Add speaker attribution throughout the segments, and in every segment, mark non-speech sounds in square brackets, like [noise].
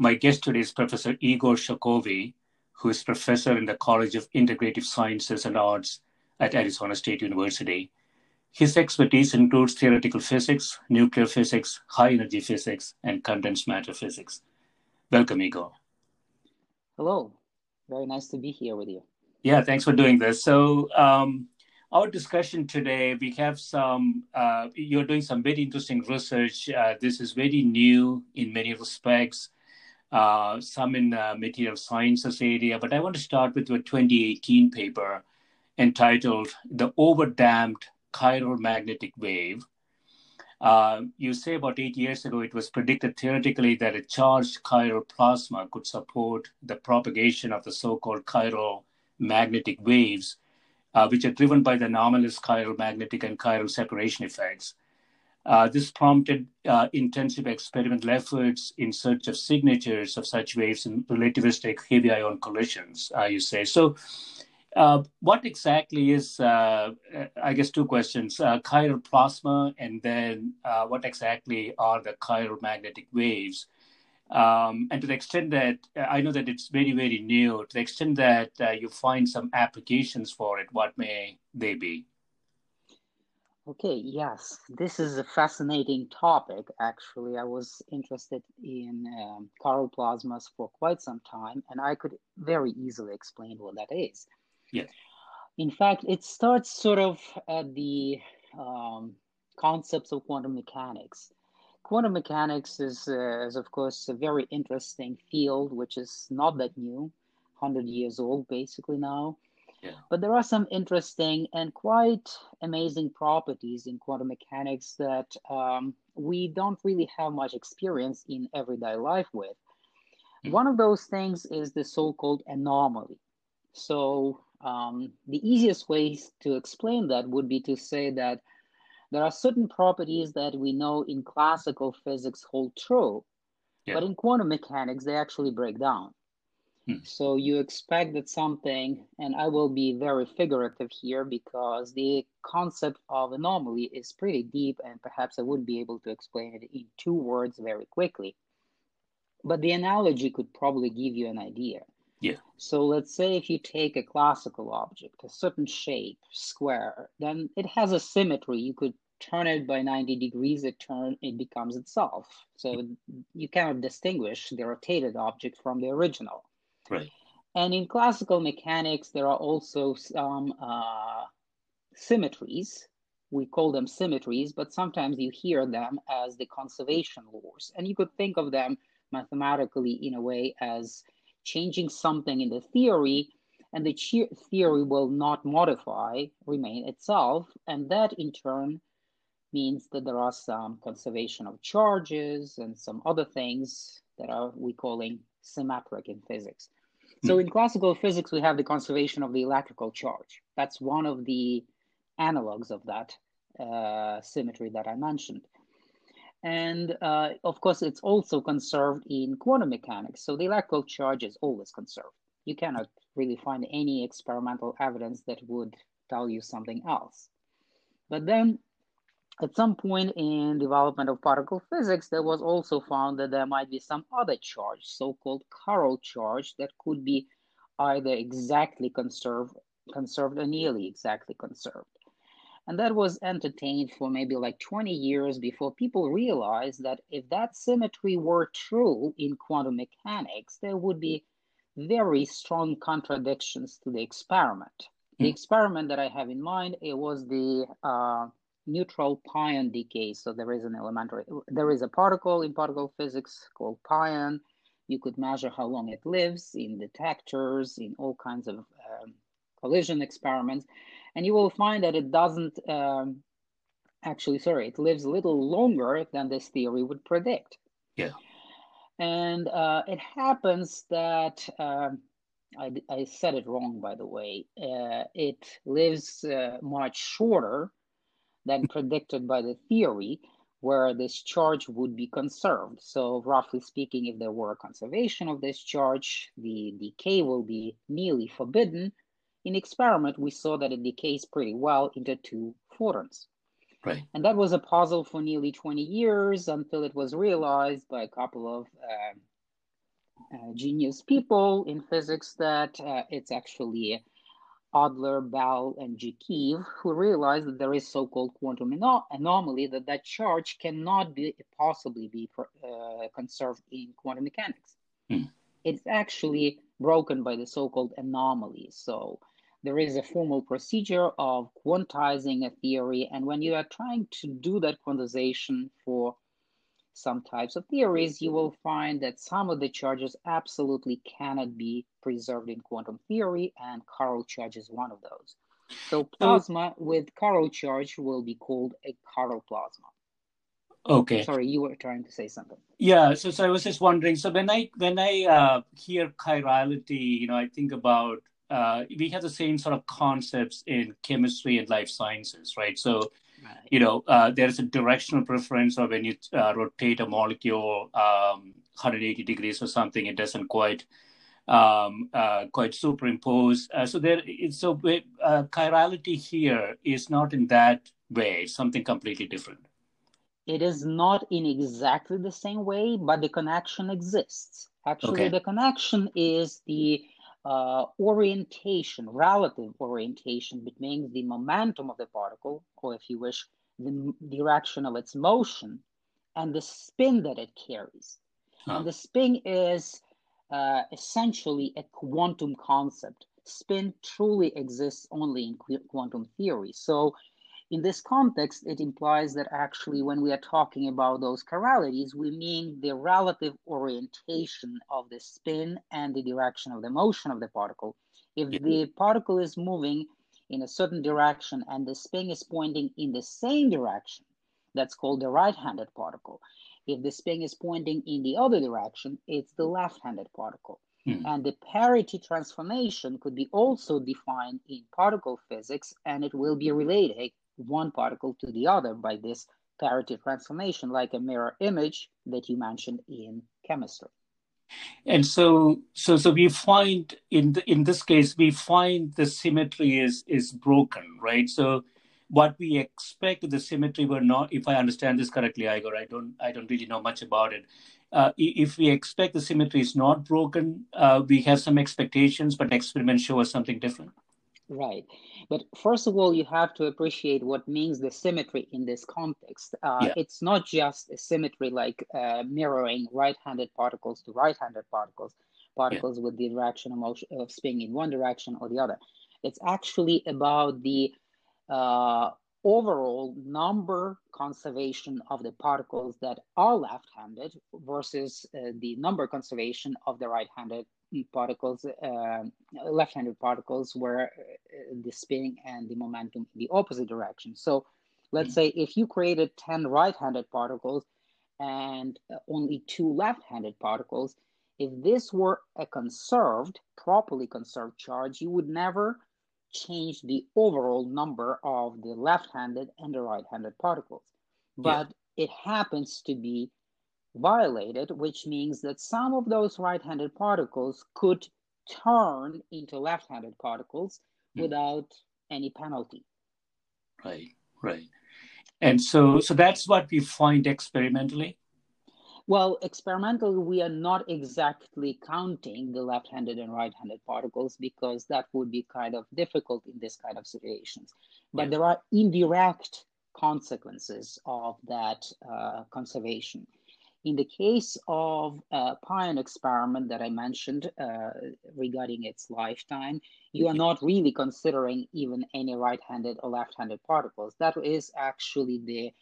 Speaker 1: My guest today is Professor Igor Shovkovy, who is professor in the College of Integrative Sciences and Arts at Arizona State University. His expertise includes theoretical physics, nuclear physics, high energy physics, and condensed matter physics. Welcome, Igor.
Speaker 2: Hello. Very nice to be here with you.
Speaker 1: Yeah, thanks for doing this. So, um, our discussion today, we have some, uh, you're doing some very interesting research. Uh, this is very new in many respects uh, some in uh, material sciences area. But I want to start with your 2018 paper entitled The Overdamped Chiral Magnetic Wave. Uh, you say about eight years ago it was predicted theoretically that a charged chiral plasma could support the propagation of the so called chiral magnetic waves, uh, which are driven by the anomalous chiral magnetic and chiral separation effects. Uh, this prompted uh, intensive experimental efforts in search of signatures of such waves in relativistic heavy ion collisions, uh, you say. So, uh, what exactly is, uh, I guess, two questions uh, chiral plasma, and then what exactly are the chiral magnetic waves? Um, and to the extent that I know that it's very, very new, to the extent that you find some applications for it, what may they be?
Speaker 2: Okay, yes, this is a fascinating topic. Actually, I was interested in um, chiral plasmas for quite some time, and I could very easily explain what that is.
Speaker 1: Yeah.
Speaker 2: In fact, it starts sort of at the um, concepts of quantum mechanics. Quantum mechanics is, uh, is, of course, a very interesting field, which is not that new, 100 years old basically now. But there are some interesting and quite amazing properties in quantum mechanics that um, we don't really have much experience in everyday life with. Mm. One of those things is the so called anomaly. So, um, the easiest ways to explain that would be to say that there are certain properties that we know in classical physics hold true, yeah. but in quantum mechanics, they actually break down. Hmm. So you expect that something, and I will be very figurative here because the concept of anomaly is pretty deep, and perhaps I wouldn't be able to explain it in two words very quickly. But the analogy could probably give you an idea.
Speaker 1: Yeah.
Speaker 2: So let's say if you take a classical object, a certain shape, square, then it has a symmetry. You could turn it by 90 degrees, it turn it becomes itself. So you cannot distinguish the rotated object from the original.
Speaker 1: Right.
Speaker 2: And in classical mechanics, there are also some uh, symmetries. We call them symmetries, but sometimes you hear them as the conservation laws. And you could think of them mathematically in a way as changing something in the theory, and the theory will not modify, remain itself. And that in turn means that there are some conservation of charges and some other things that are we calling symmetric in physics. So hmm. in classical physics, we have the conservation of the electrical charge. That's one of the analogs of that uh, symmetry that I mentioned. And uh, of course, it's also conserved in quantum mechanics. So the electrical charge is always conserved. You cannot really find any experimental evidence that would tell you something else. But then at some point in development of particle physics, there was also found that there might be some other charge, so-called chiral charge, that could be either exactly conserved, conserved or nearly exactly conserved. And that was entertained for maybe like 20 years before people realized that if that symmetry were true in quantum mechanics, there would be very strong contradictions to the experiment. The hmm. experiment that I have in mind, it was the uh, neutral pion decay. So there is an elementary, there is a particle in particle physics called pion. You could measure how long it lives in detectors, in all kinds of um, collision experiments and you will find that it doesn't um, actually, sorry, it lives a little longer than this theory would predict.
Speaker 1: Yeah.
Speaker 2: And uh, it happens that, um, I, I, said it wrong, by the way, uh, it lives uh, much shorter than predicted by the theory, where this charge would be conserved. So, roughly speaking, if there were a conservation of this charge, the decay will be nearly forbidden, in experiment, we saw that it decays pretty well into two photons.
Speaker 1: Right.
Speaker 2: And that was a puzzle for nearly 20 years until it was realized by a couple of uh, uh, genius people in physics that uh, it's actually Adler, Bell, and Jackiw who realized that there is so-called quantum anom- anomaly that that charge cannot be possibly be uh, conserved in quantum mechanics. Hmm. It's actually broken by the so-called anomaly. So there is a formal procedure of quantizing a theory. And when you are trying to do that quantization for some types of theories, you will find that some of the charges absolutely cannot be preserved in quantum theory, and chiral charge is one of those. So plasma with chiral charge will be called a chiral plasma.
Speaker 1: Okay.
Speaker 2: Sorry, you were trying to say something.
Speaker 1: Yeah. So, so I was just wondering. So when I when I uh, hear chirality, you know, I think about uh, we have the same sort of concepts in chemistry and life sciences, right? So, right. you know, uh, there is a directional preference, or when you uh, rotate a molecule um, 180 degrees or something, it doesn't quite um, uh, quite superimpose. Uh, so there, it's, so uh, chirality here is not in that way; it's something completely different.
Speaker 2: It is not in exactly the same way, but the connection exists. Actually, okay. the connection is the uh, orientation, relative orientation between the momentum of the particle, or if you wish, the direction of its motion, and the spin that it carries. Huh. And the spin is uh, essentially a quantum concept. Spin truly exists only in quantum theory. So in this context, it implies that actually, when we are talking about those chiralities, we mean the relative orientation of the spin and the direction of the motion of the particle. If the particle is moving in a certain direction and the spin is pointing in the same direction, that's called the right handed particle. If the spin is pointing in the other direction, it's the left handed particle. Hmm. And the parity transformation could be also defined in particle physics, and it will be related one particle to the other by this parity transformation, like a mirror image that you mentioned in chemistry.
Speaker 1: And so, so, so we find in the, in this case, we find the symmetry is is broken, right? So, what we expect the symmetry were not. If I understand this correctly, Igor, I don't, I don't really know much about it. Uh, if we expect the symmetry is not broken, uh, we have some expectations, but experiments show us something different.
Speaker 2: Right. But first of all, you have to appreciate what means the symmetry in this context. Uh, yeah. It's not just a symmetry like uh, mirroring right-handed particles to right-handed particles, particles yeah. with the direction of, motion, of spin in one direction or the other. It's actually about the uh, overall number conservation of the particles that are left-handed versus uh, the number conservation of the right-handed particles, uh, left-handed particles, where uh, the spin and the momentum in the opposite direction. So let's say if you created 10 right-handed particles and only two left-handed particles, if this were a conserved, properly conserved charge, you would never change the overall number of the left-handed and the right-handed particles. But it happens to be violated, which means that some of those right handed particles could turn into left handed particles mm. without any penalty.
Speaker 1: Right, right. And so, so that's what we find experimentally.
Speaker 2: Well, experimentally, we are not exactly counting the left handed and right handed particles because that would be kind of difficult in this kind of situations. But there are indirect consequences of that uh, conservation. In the case of a pion experiment that I mentioned uh, regarding its lifetime, you are not really considering even any right-handed or left-handed particles. That is actually the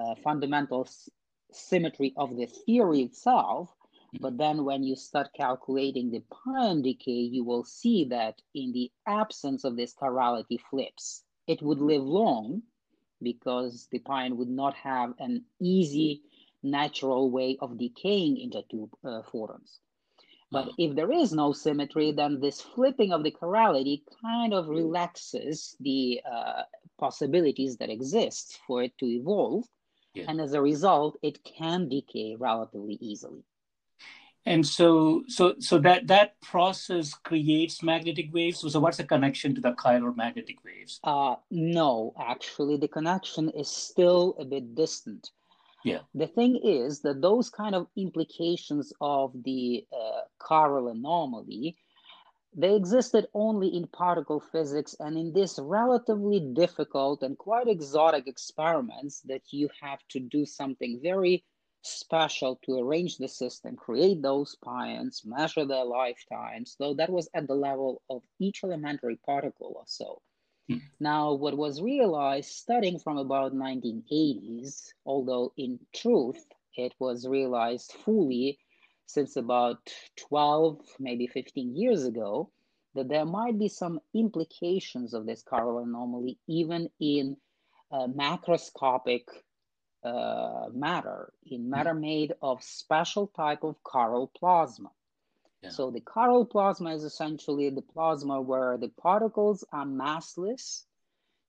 Speaker 2: uh, fundamental symmetry of the theory itself. But then when you start calculating the pion decay, you will see that in the absence of this chirality flips, it would live long because the pion would not have an easy natural way of decaying into two uh, photons. But uh-huh. if there is no symmetry, then this flipping of the chirality kind of relaxes the uh, possibilities that exist for it to evolve yeah. And as a result, it can decay relatively easily.
Speaker 1: And so, so, so that that process creates magnetic waves. So, what's the connection to the chiral magnetic waves?
Speaker 2: Uh, no, actually, the connection is still a bit distant.
Speaker 1: Yeah.
Speaker 2: The thing is that those kind of implications of the uh, anomaly they existed only in particle physics and in this relatively difficult and quite exotic experiments that you have to do something very special to arrange the system, create those pions, measure their lifetimes, though that was at the level of each elementary particle or so. Hmm. Now, what was realized studying from about 1980s, although in truth it was realized fully since about 12, maybe 15 years ago, that there might be some implications of this chiral anomaly even in uh, macroscopic uh, matter, in hmm. matter made of special type of chiral plasma. Yeah. So the chiral plasma is essentially the plasma where the particles are massless,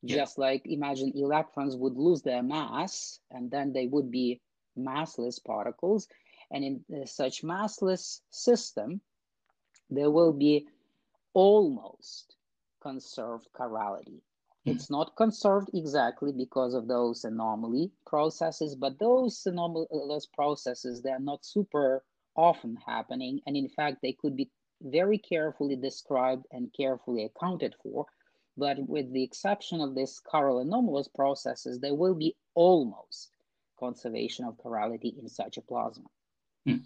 Speaker 2: yeah. just like imagine electrons would lose their mass and then they would be massless particles. And in uh, such massless system, there will be almost conserved chirality. Mm. It's not conserved exactly because of those anomaly processes, but those anomaly those processes they're not super often happening, and in fact they could be very carefully described and carefully accounted for. But with the exception of this chiral anomalous processes, there will be almost conservation of chirality in such a plasma. Hmm.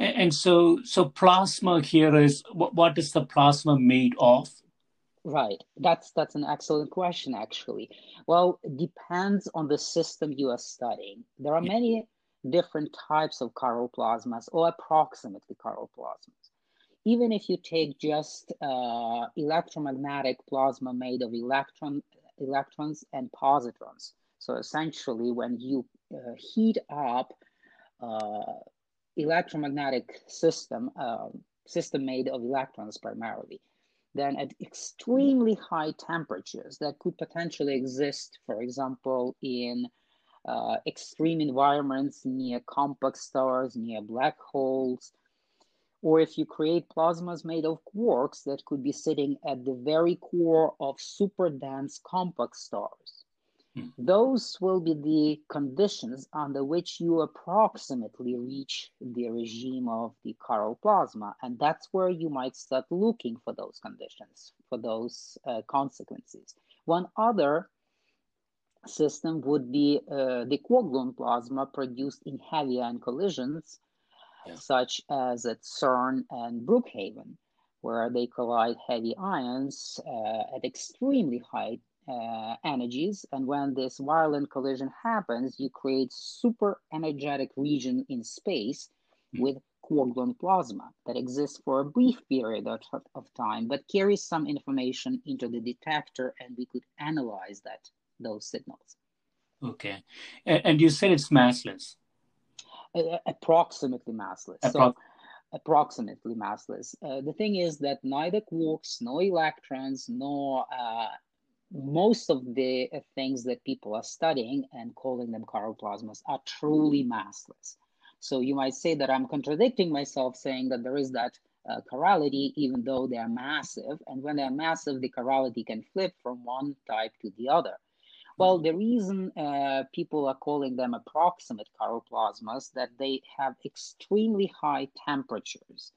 Speaker 1: And so, so plasma here is what, what is the plasma made of?
Speaker 2: Right. That's that's an excellent question, actually. Well, it depends on the system you are studying. There are many different types of chiral plasmas, or approximately chiral plasmas. Even if you take just uh, electromagnetic plasma made of electron electrons and positrons. So essentially, when you uh, heat up uh, electromagnetic system, uh, system made of electrons primarily, then at extremely high temperatures that could potentially exist, for example, in uh, extreme environments near compact stars, near black holes, or if you create plasmas made of quarks that could be sitting at the very core of super dense compact stars. Hmm. Those will be the conditions under which you approximately reach the regime of the chiral plasma. And that's where you might start looking for those conditions, for those uh, consequences. One other system would be uh, the quark-gluon plasma produced in heavy ion collisions, yeah. such as at CERN and Brookhaven, where they collide heavy ions uh, at extremely high uh, energies. And when this violent collision happens, you create super energetic region in space mm. with quark-gluon plasma that exists for a brief period of, of time, but carries some information into the detector, and we could analyze that those signals.
Speaker 1: Okay, and you said it's massless.
Speaker 2: Uh, approximately massless. Appro- so approximately massless. Uh, the thing is that neither quarks, nor electrons, nor uh, most of the things that people are studying and calling them chiral plasmas are truly massless. So you might say that I'm contradicting myself saying that there is that uh, chirality, even though they are massive. And when they're massive, the chirality can flip from one type to the other. Well, the reason uh, people are calling them approximate chiral plasmas that they have extremely high temperatures.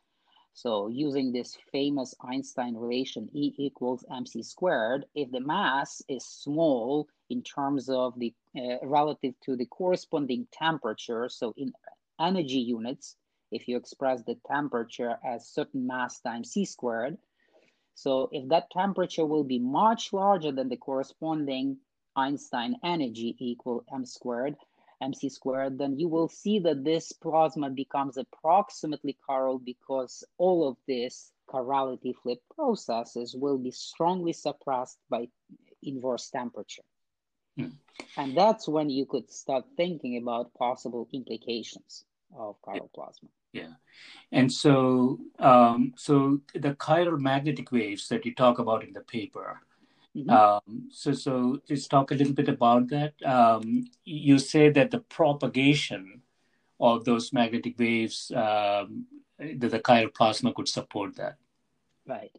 Speaker 2: So using this famous Einstein relation, E equals mc squared, if the mass is small in terms of the uh, relative to the corresponding temperature, so in energy units, if you express the temperature as certain mass times c squared, so if that temperature will be much larger than the corresponding Einstein energy equal m squared, mc squared, then you will see that this plasma becomes approximately chiral because all of this chirality flip processes will be strongly suppressed by inverse temperature. Hmm. And that's when you could start thinking about possible implications of chiral plasma.
Speaker 1: Yeah, and so um, so the chiral magnetic waves that you talk about in the paper, Mm-hmm. Um, so, so just talk a little bit about that. Um, you say that the propagation of those magnetic waves, um, the, the chiral plasma could support that.
Speaker 2: Right.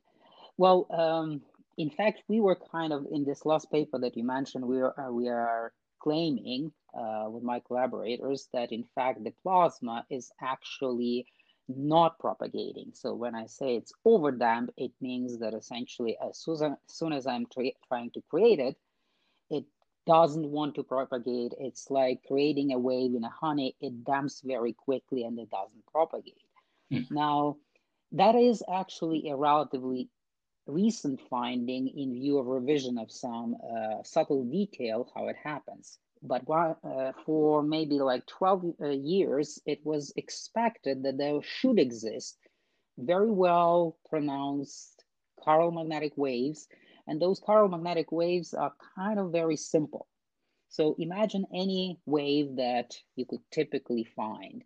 Speaker 2: Well, um, in fact, we were kind of in this last paper that you mentioned. We are we are claiming uh, with my collaborators that in fact the plasma is actually not propagating. So when I say it's overdamp, it means that essentially as soon as, soon as I'm tra- trying to create it, it doesn't want to propagate. It's like creating a wave in a honey. It damps very quickly and it doesn't propagate. Mm. Now, that is actually a relatively recent finding in view of revision of some uh, subtle detail how it happens but uh, for maybe like 12 uh, years, it was expected that there should exist very well pronounced chiral magnetic waves. And those chiral magnetic waves are kind of very simple. So imagine any wave that you could typically find.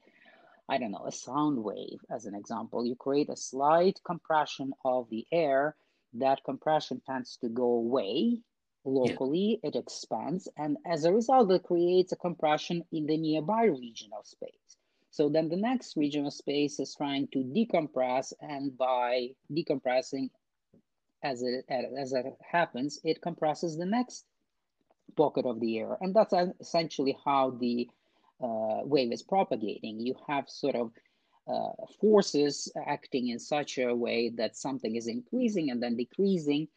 Speaker 2: I don't know, a sound wave, as an example. You create a slight compression of the air. That compression tends to go away locally, yeah. it expands, and as a result, it creates a compression in the nearby regional space. So then the next regional space is trying to decompress, and by decompressing, as it as it happens, it compresses the next pocket of the air, and that's essentially how the uh, wave is propagating. You have sort of uh, forces acting in such a way that something is increasing and then decreasing,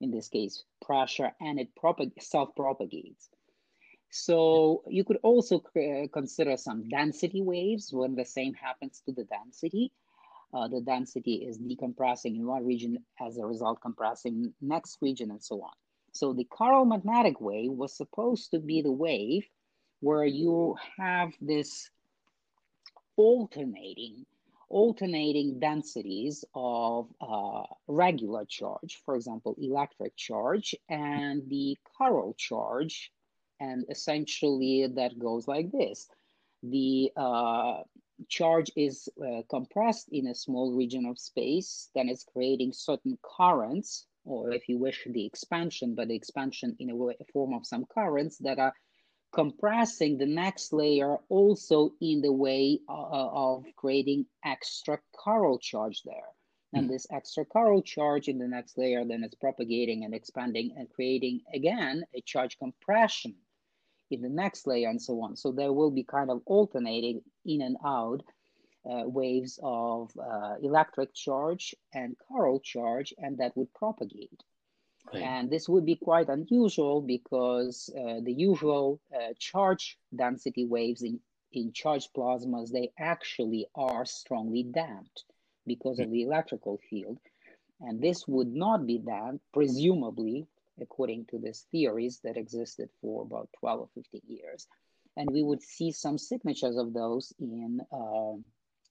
Speaker 2: in this case, pressure, and it propag- self-propagates. So you could also consider some density waves when the same happens to the density. Uh, the density is decompressing in one region as a result compressing next region and so on. So the chiral magnetic wave was supposed to be the wave where you have this alternating alternating densities of uh, regular charge, for example, electric charge, and the chiral charge. And essentially, that goes like this the uh, charge is uh, compressed in a small region of space, then it's creating certain currents, or if you wish, the expansion, but the expansion in a, way, a form of some currents that are compressing the next layer also in the way uh, of creating extra chiral charge there. And mm. this extra chiral charge in the next layer then is propagating and expanding and creating again a charge compression in the next layer and so on. So there will be kind of alternating in and out uh, waves of uh, electric charge and chiral charge, and that would propagate. Right. And this would be quite unusual because uh, the usual uh, charge density waves in, in charged plasmas, they actually are strongly damped because of the electrical field. And this would not be damped, presumably, according to these theories that existed for about 12 or 15 years. And we would see some signatures of those in, uh,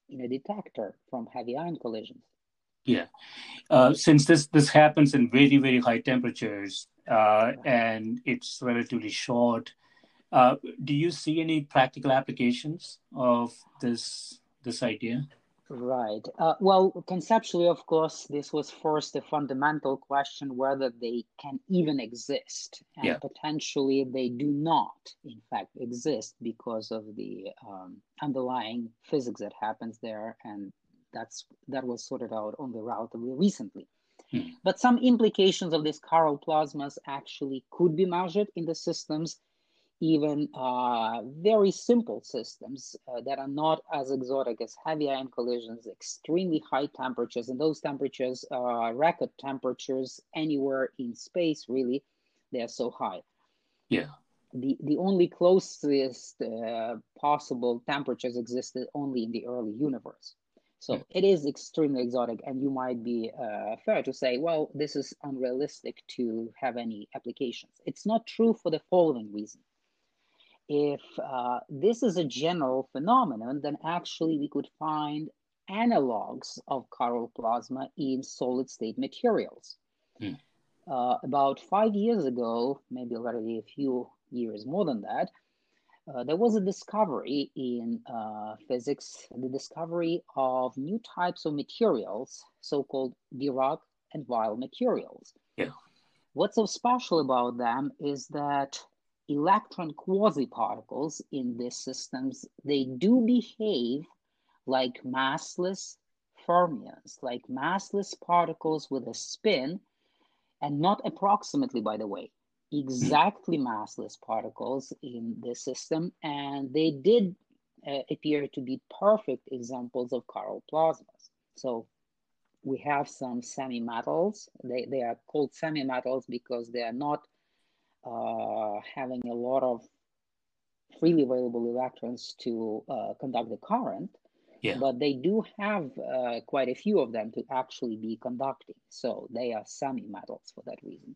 Speaker 2: in a detector from heavy ion collisions.
Speaker 1: Yeah, uh, since this this happens in very very high temperatures uh, and it's relatively short, uh, do you see any practical applications of this this idea?
Speaker 2: Right. Uh, well, conceptually, of course, this was first a fundamental question whether they can even exist. And yeah. potentially they do not, in fact, exist because of the um, underlying physics that happens there. And that's that was sorted out only relatively recently. Hmm. But some implications of these chiral plasmas actually could be measured in the systems even uh, very simple systems uh, that are not as exotic as heavy ion collisions, extremely high temperatures, and those temperatures are record temperatures anywhere in space, really. They are so high.
Speaker 1: Yeah.
Speaker 2: The, the only closest uh, possible temperatures existed only in the early universe. So it is extremely exotic, and you might be uh, fair to say, well, this is unrealistic to have any applications. It's not true for the following reason if uh, this is a general phenomenon, then actually we could find analogs of chiral plasma in solid state materials. Hmm. Uh, about five years ago, maybe already a few years more than that, uh, there was a discovery in uh, physics, the discovery of new types of materials, so-called Dirac and Weyl materials.
Speaker 1: Yeah.
Speaker 2: What's so special about them is that electron quasi-particles in these systems, they do behave like massless fermions, like massless particles with a spin, and not approximately, by the way, exactly massless particles in the system. And they did uh, appear to be perfect examples of chiral plasmas. So we have some semi-metals. They, they are called semi-metals because they are not uh, having a lot of freely available electrons to uh, conduct the current.
Speaker 1: Yeah.
Speaker 2: But they do have uh, quite a few of them to actually be conducting. So they are semi-metals for that reason.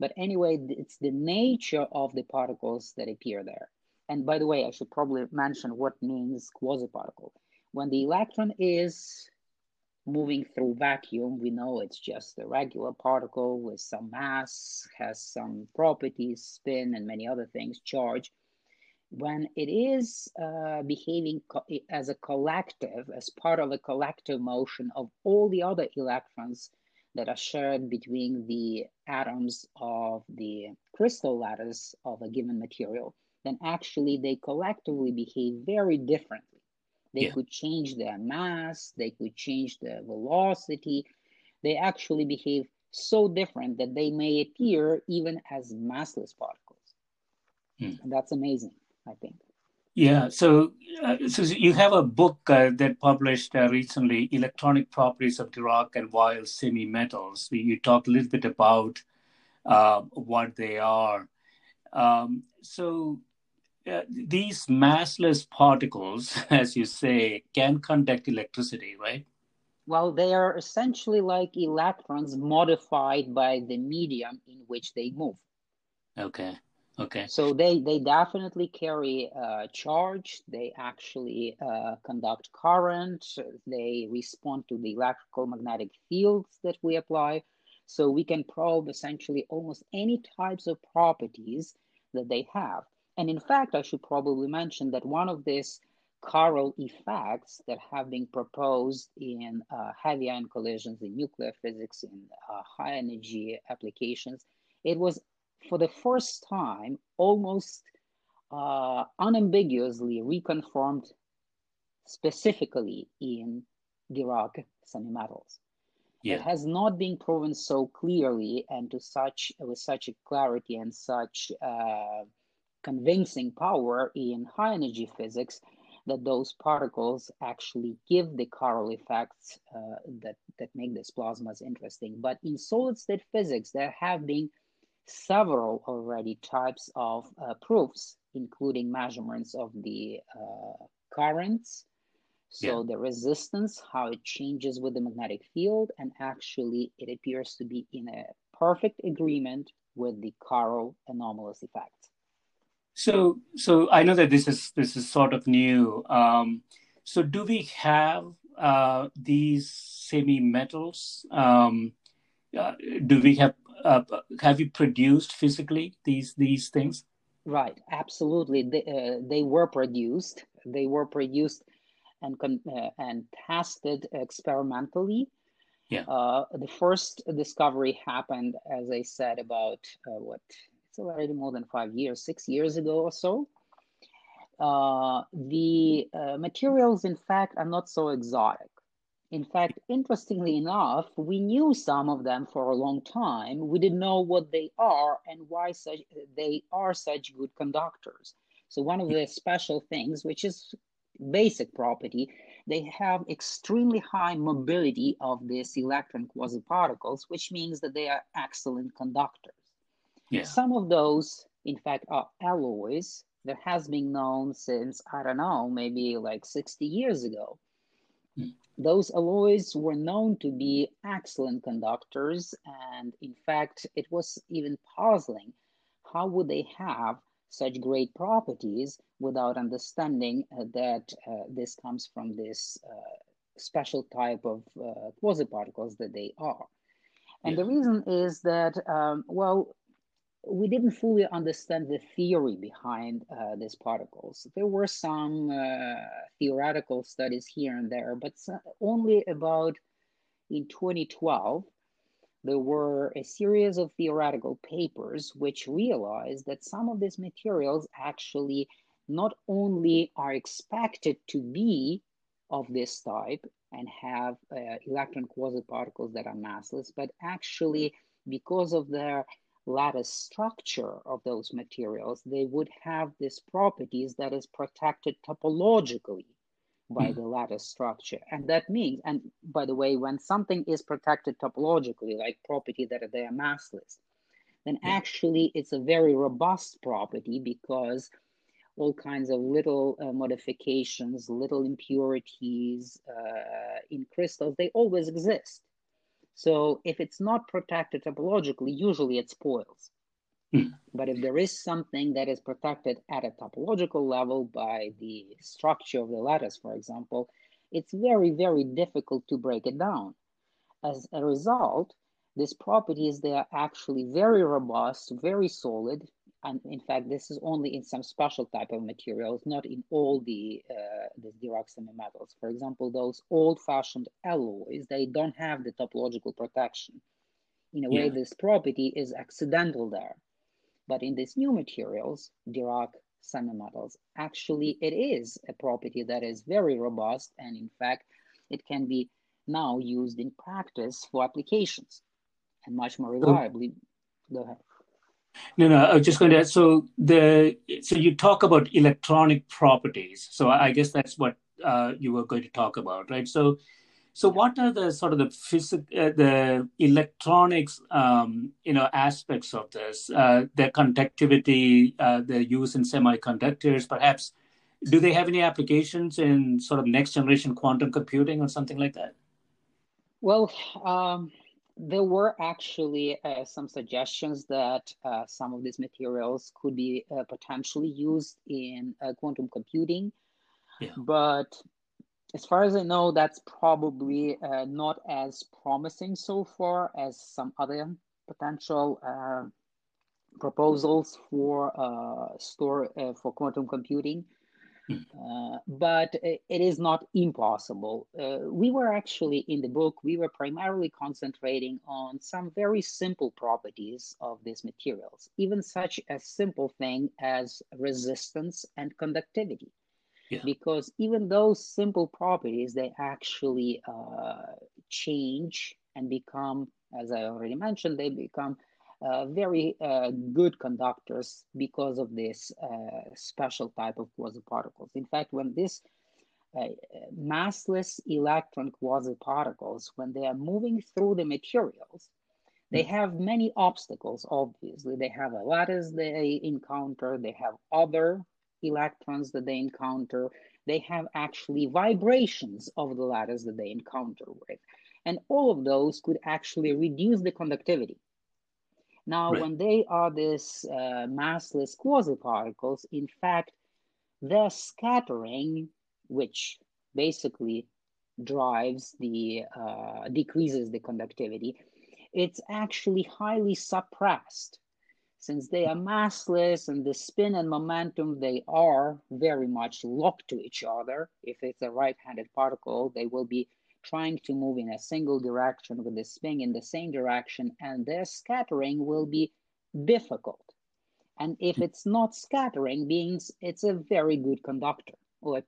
Speaker 2: But anyway, it's the nature of the particles that appear there. And by the way, I should probably mention what means quasi-particle. When the electron is moving through vacuum, we know it's just a regular particle with some mass, has some properties, spin, and many other things, charge. When it is uh, behaving as a collective, as part of a collective motion of all the other electrons that are shared between the atoms of the crystal lattice of a given material, then actually they collectively behave very differently they yeah. could change their mass, they could change their velocity. They actually behave so different that they may appear even as massless particles. Hmm. That's amazing, I think.
Speaker 1: Yeah, so uh, so you have a book uh, that published uh, recently, "Electronic Properties of Dirac and Weyl Semi-Metals." You talk a little bit about uh, what they are. Um, so uh, these massless particles, [laughs] as you say, can conduct electricity, right?
Speaker 2: Well, they are essentially like electrons modified by the medium in which they move.
Speaker 1: Okay. Okay.
Speaker 2: So they, they definitely carry uh, charge. They actually uh, conduct current. They respond to the electrical magnetic fields that we apply. So we can probe essentially almost any types of properties that they have. And in fact, I should probably mention that one of these chiral effects that have been proposed in uh, heavy ion collisions in nuclear physics in uh, high energy applications, it was for the first time almost uh, unambiguously reconfirmed specifically in Dirac semimetals. Yeah. It has not been proven so clearly and to such with such a clarity and such uh, convincing power in high energy physics that those particles actually give the chiral effects uh, that, that make these plasmas interesting. But in solid state physics, there have been several already types of uh, proofs, including measurements of the uh, currents, so yeah. the resistance, how it changes with the magnetic field, and actually it appears to be in a perfect agreement with the chiral anomalous effect.
Speaker 1: So, so I know that this is this is sort of new. Um, so, do we have uh, these semi-metals? Um, uh, do we have uh, have you produced physically these these things?
Speaker 2: Right, absolutely. They, uh, they were produced. They were produced and, uh, and tested experimentally.
Speaker 1: Yeah.
Speaker 2: Uh, the first discovery happened, as I said, about uh, what? It's already more than five years, six years ago or so. Uh, the uh, materials, in fact, are not so exotic. In fact, interestingly enough, we knew some of them for a long time. We didn't know what they are and why such, they are such good conductors. So one of the special things, which is basic property, they have extremely high mobility of these electron quasiparticles, which means that they are excellent conductors.
Speaker 1: Yeah.
Speaker 2: Some of those, in fact, are alloys that has been known since, I don't know, maybe like 60 years ago. Those alloys were known to be excellent conductors, and in fact, it was even puzzling. How would they have such great properties without understanding uh, that uh, this comes from this uh, special type of uh, quasi-particles that they are? And yeah. the reason is that, um, well, we didn't fully understand the theory behind uh, these particles. There were some uh, theoretical studies here and there, but only about in 2012, there were a series of theoretical papers which realized that some of these materials actually not only are expected to be of this type and have uh, electron quasi-particles that are massless, but actually because of their lattice structure of those materials, they would have these properties that is protected topologically by mm. the lattice structure. And that means, and by the way, when something is protected topologically, like property that they are massless, then yeah. actually it's a very robust property because all kinds of little uh, modifications, little impurities uh, in crystals, they always exist. So if it's not protected topologically, usually it spoils. Mm. But if there is something that is protected at a topological level by the structure of the lattice, for example, it's very, very difficult to break it down. As a result, these properties, they are actually very robust, very solid, and in fact, this is only in some special type of materials, not in all the uh, the Dirac semimetals. For example, those old-fashioned alloys, they don't have the topological protection. In a way, yeah. this property is accidental there. But in these new materials, Dirac semimetals, actually it is a property that is very robust, and in fact, it can be now used in practice for applications and much more reliably. Go ahead.
Speaker 1: No, no, I was just going to. Add, So the so you talk about electronic properties. So I guess that's what uh, you were going to talk about, right? So, so what are the sort of the physical, uh, the electronics, um, you know, aspects of this? Uh, their conductivity, uh, their use in semiconductors, perhaps. Do they have any applications in sort of next generation quantum computing or something like that?
Speaker 2: Well, um, there were actually uh, some suggestions that uh, some of these materials could be uh, potentially used in uh, quantum computing. Yeah. But as far as I know, that's probably uh, not as promising so far as some other potential uh, proposals for store for quantum computing. Uh, but it is not impossible. Uh, we were actually in the book, we were primarily concentrating on some very simple properties of these materials, even such a simple thing as resistance and conductivity. Yeah. Because even those simple properties, they actually uh, change and become, as I already mentioned, they become uh, very uh, good conductors because of this uh, special type of quasi-particles. In fact, when this uh, massless electron quasi-particles, when they are moving through the materials, they hmm. have many obstacles, obviously. They have a lattice they encounter, they have other electrons that they encounter, they have actually vibrations of the lattice that they encounter with. And all of those could actually reduce the conductivity. Now, right. when they are these uh, massless quasi-particles, in fact, their scattering, which basically drives the uh, decreases the conductivity, it's actually highly suppressed. since they are massless and the spin and momentum, they are very much locked to each other. If it's a right-handed particle, they will be trying to move in a single direction with the spin in the same direction and their scattering will be difficult. And if it's not scattering, means it's a very good conductor or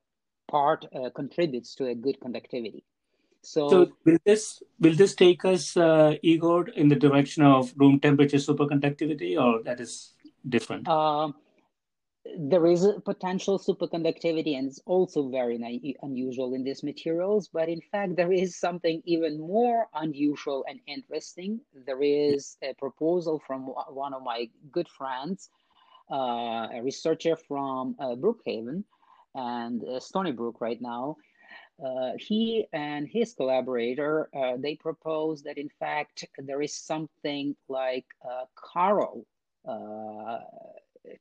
Speaker 2: part uh, contributes to a good conductivity.
Speaker 3: So, so, will this will this take us, uh, Igor, in the direction of room temperature superconductivity, or that is different?
Speaker 2: Uh, there is potential superconductivity, and it's also very unusual in these materials. But in fact, there is something even more unusual and interesting. There is a proposal from one of my good friends, uh, a researcher from uh, Brookhaven and uh, Stony Brook right now uh, he and his collaborator, uh, they propose that in fact there is something like uh,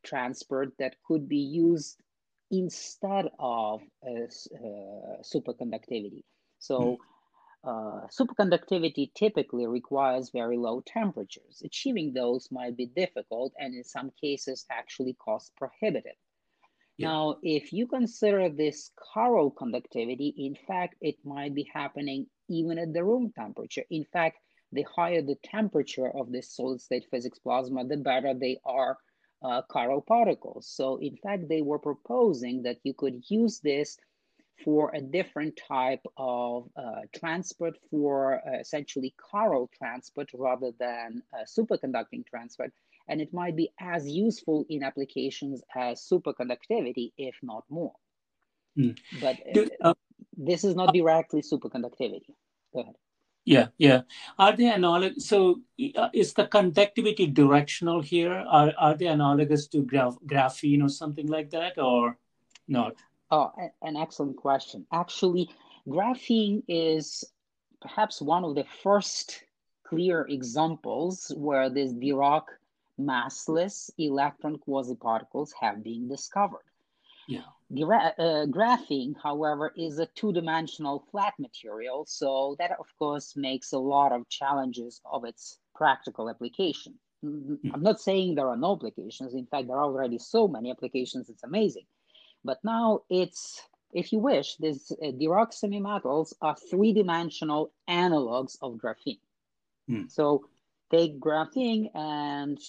Speaker 2: transport that could be used instead of uh, superconductivity. So uh, superconductivity typically requires very low temperatures. Achieving those might be difficult and in some cases actually cost prohibitive. Yeah. Now, if you consider this chiral conductivity, in fact, it might be happening even at the room temperature. In fact, the higher the temperature of this solid state physics plasma, the better they are uh, chiral particles. So in fact, they were proposing that you could use this for a different type of uh, transport for uh, essentially chiral transport rather than superconducting transport and it might be as useful in applications as superconductivity, if not more. Mm. But Do, uh, this is not directly superconductivity. Go ahead.
Speaker 3: Yeah, yeah. Are they analogous? So, uh, is the conductivity directional here? Are are they analogous to graph, graphene or something like that, or not?
Speaker 2: Oh, an excellent question. Actually, graphene is perhaps one of the first clear examples where this Dirac massless electron quasiparticles have been discovered.
Speaker 3: Yeah.
Speaker 2: Gra- uh, graphene, however, is a two-dimensional flat material, so that of course makes a lot of challenges of its practical application. Mm-hmm. I'm not saying there are no applications. In fact, there are already so many applications. It's amazing. But now it's, if you wish, these uh, Dirac semimetals are three-dimensional analogs of graphene. Mm. So take graphene and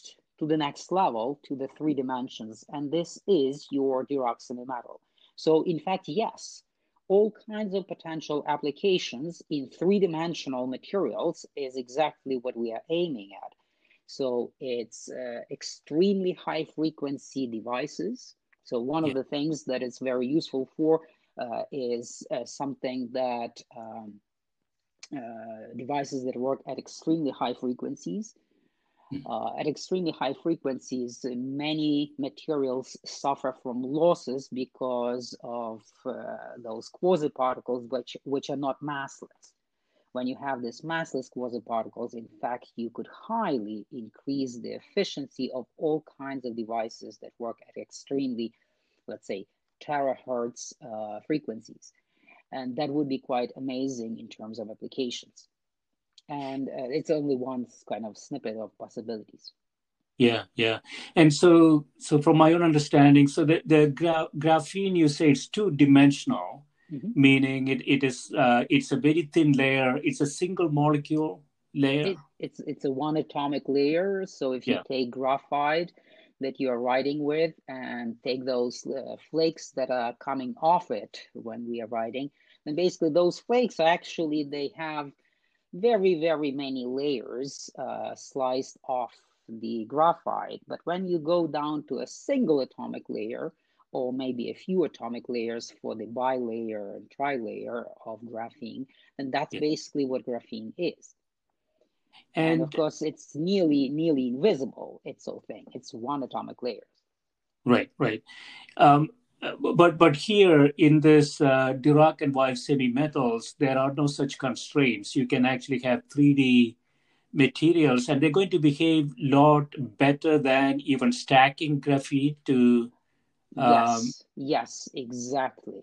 Speaker 2: to the next level, to the three dimensions. And this is your Dirac semimetal. So in fact, yes, all kinds of potential applications in three-dimensional materials is exactly what we are aiming at. So it's uh, extremely high frequency devices. So one yeah. of the things that is very useful for uh, is uh, something that um, uh, devices that work at extremely high frequencies. Uh, at extremely high frequencies, many materials suffer from losses because of uh, those quasi-particles, which, which are not massless. When you have these massless quasi-particles, in fact, you could highly increase the efficiency of all kinds of devices that work at extremely, let's say, terahertz uh, frequencies and that would be quite amazing in terms of applications and uh, it's only one kind of snippet of possibilities.
Speaker 3: Yeah yeah. And so so from my own understanding so the, the gra- graphene you say it's two dimensional mm-hmm. meaning it, it is uh, it's a very thin layer. It's a single molecule layer? It,
Speaker 2: it's it's a one atomic layer. So if you yeah. take graphite that you are writing with and take those uh, flakes that are coming off it when we are writing and basically those flakes actually, they have very, very many layers uh, sliced off the graphite. But when you go down to a single atomic layer, or maybe a few atomic layers for the bilayer and trilayer of graphene, then that's yeah. basically what graphene is. And, and, of course, it's nearly nearly invisible. It's a thing. It's one atomic layer.
Speaker 3: Right, right. Um, but but here in this uh, Dirac and Weyl semi-metals, there are no such constraints. You can actually have 3D materials, and they're going to behave a lot better than even stacking graphite to.
Speaker 2: Um... Yes, yes, exactly.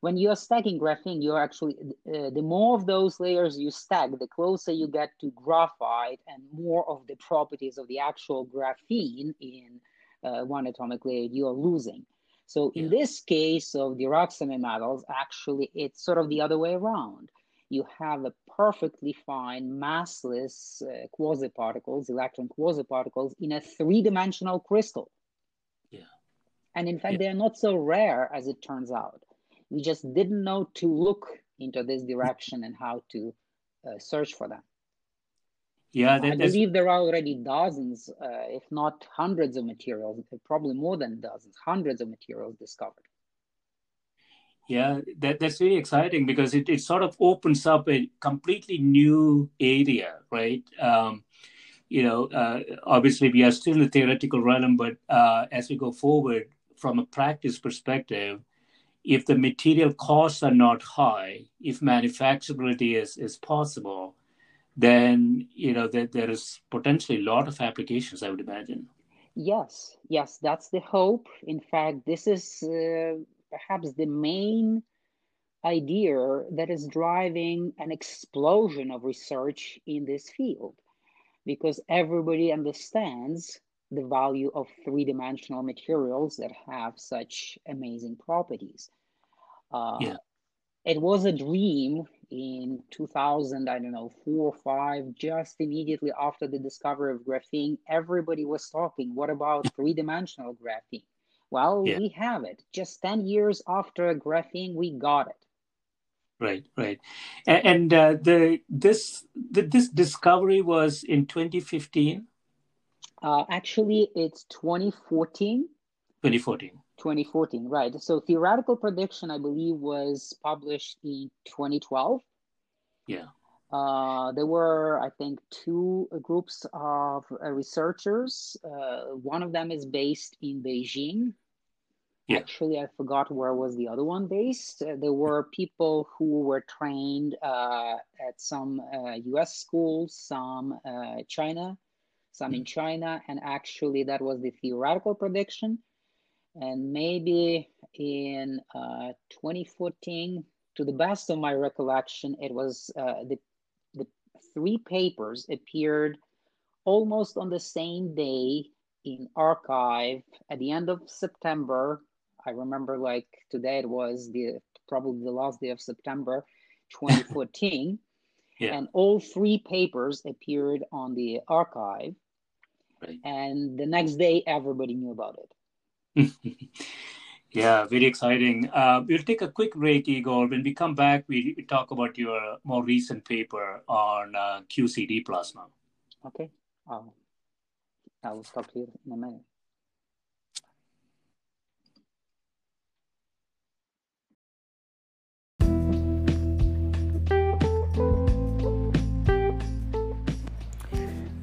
Speaker 2: when you're stacking graphene, you're actually, uh, the more of those layers you stack, the closer you get to graphite and more of the properties of the actual graphene in uh, one atomic layer you are losing. So in this case of the Dirac semimetals, actually it's sort of the other way around. You have a perfectly fine massless uh, quasi-particles, electron quasi-particles in a three-dimensional crystal.
Speaker 1: Yeah.
Speaker 2: And in fact,
Speaker 1: yeah.
Speaker 2: they are not so rare as it turns out. We just didn't know to look into this direction and how to uh, search for them.
Speaker 1: Yeah,
Speaker 2: I believe there are already dozens, uh, if not hundreds of materials, probably more than dozens, hundreds of materials discovered.
Speaker 1: Yeah, that, that's really exciting because it, it sort of opens up a completely new area, right? Um, you know, uh, obviously we are still in the theoretical realm, but uh, as we go forward from a practice perspective, if the material costs are not high, if manufacturability is, is possible, then you know that there is potentially a lot of applications i would imagine.
Speaker 2: Yes yes that's the hope. In fact this is uh, perhaps the main idea that is driving an explosion of research in this field because everybody understands the value of three-dimensional materials that have such amazing properties. Uh, yeah. it was a dream in 2000, I don't know, four or five, just immediately after the discovery of graphene, everybody was talking, what about three dimensional graphene? Well, yeah. we have it. Just 10 years after graphene, we got it.
Speaker 1: Right, right, and, and uh, the this the, this discovery was in 2015.
Speaker 2: Uh, actually, it's 2014.
Speaker 1: 2014.
Speaker 2: 2014, right. So theoretical prediction, I believe, was published in 2012.
Speaker 1: Yeah.
Speaker 2: Uh, there were, I think, two groups of uh, researchers. Uh, one of them is based in Beijing. Yeah. Actually, I forgot where was the other one based. Uh, there were people who were trained uh, at some U.S. Uh, schools, some China, some in mm. China, and actually that was the theoretical prediction and maybe in uh, 2014 to the best of my recollection it was uh, the, the three papers appeared almost on the same day in arXiv at the end of september i remember like today it was the probably the last day of september [laughs] 2014 yeah. and all three papers appeared on the arXiv right. and the next day everybody knew about it [laughs]
Speaker 1: yeah, very exciting. Uh, we'll take a quick break, Igor. When we come back, we talk about your more recent paper on uh, QCD plasma.
Speaker 2: Okay. Um, I will stop here in a minute.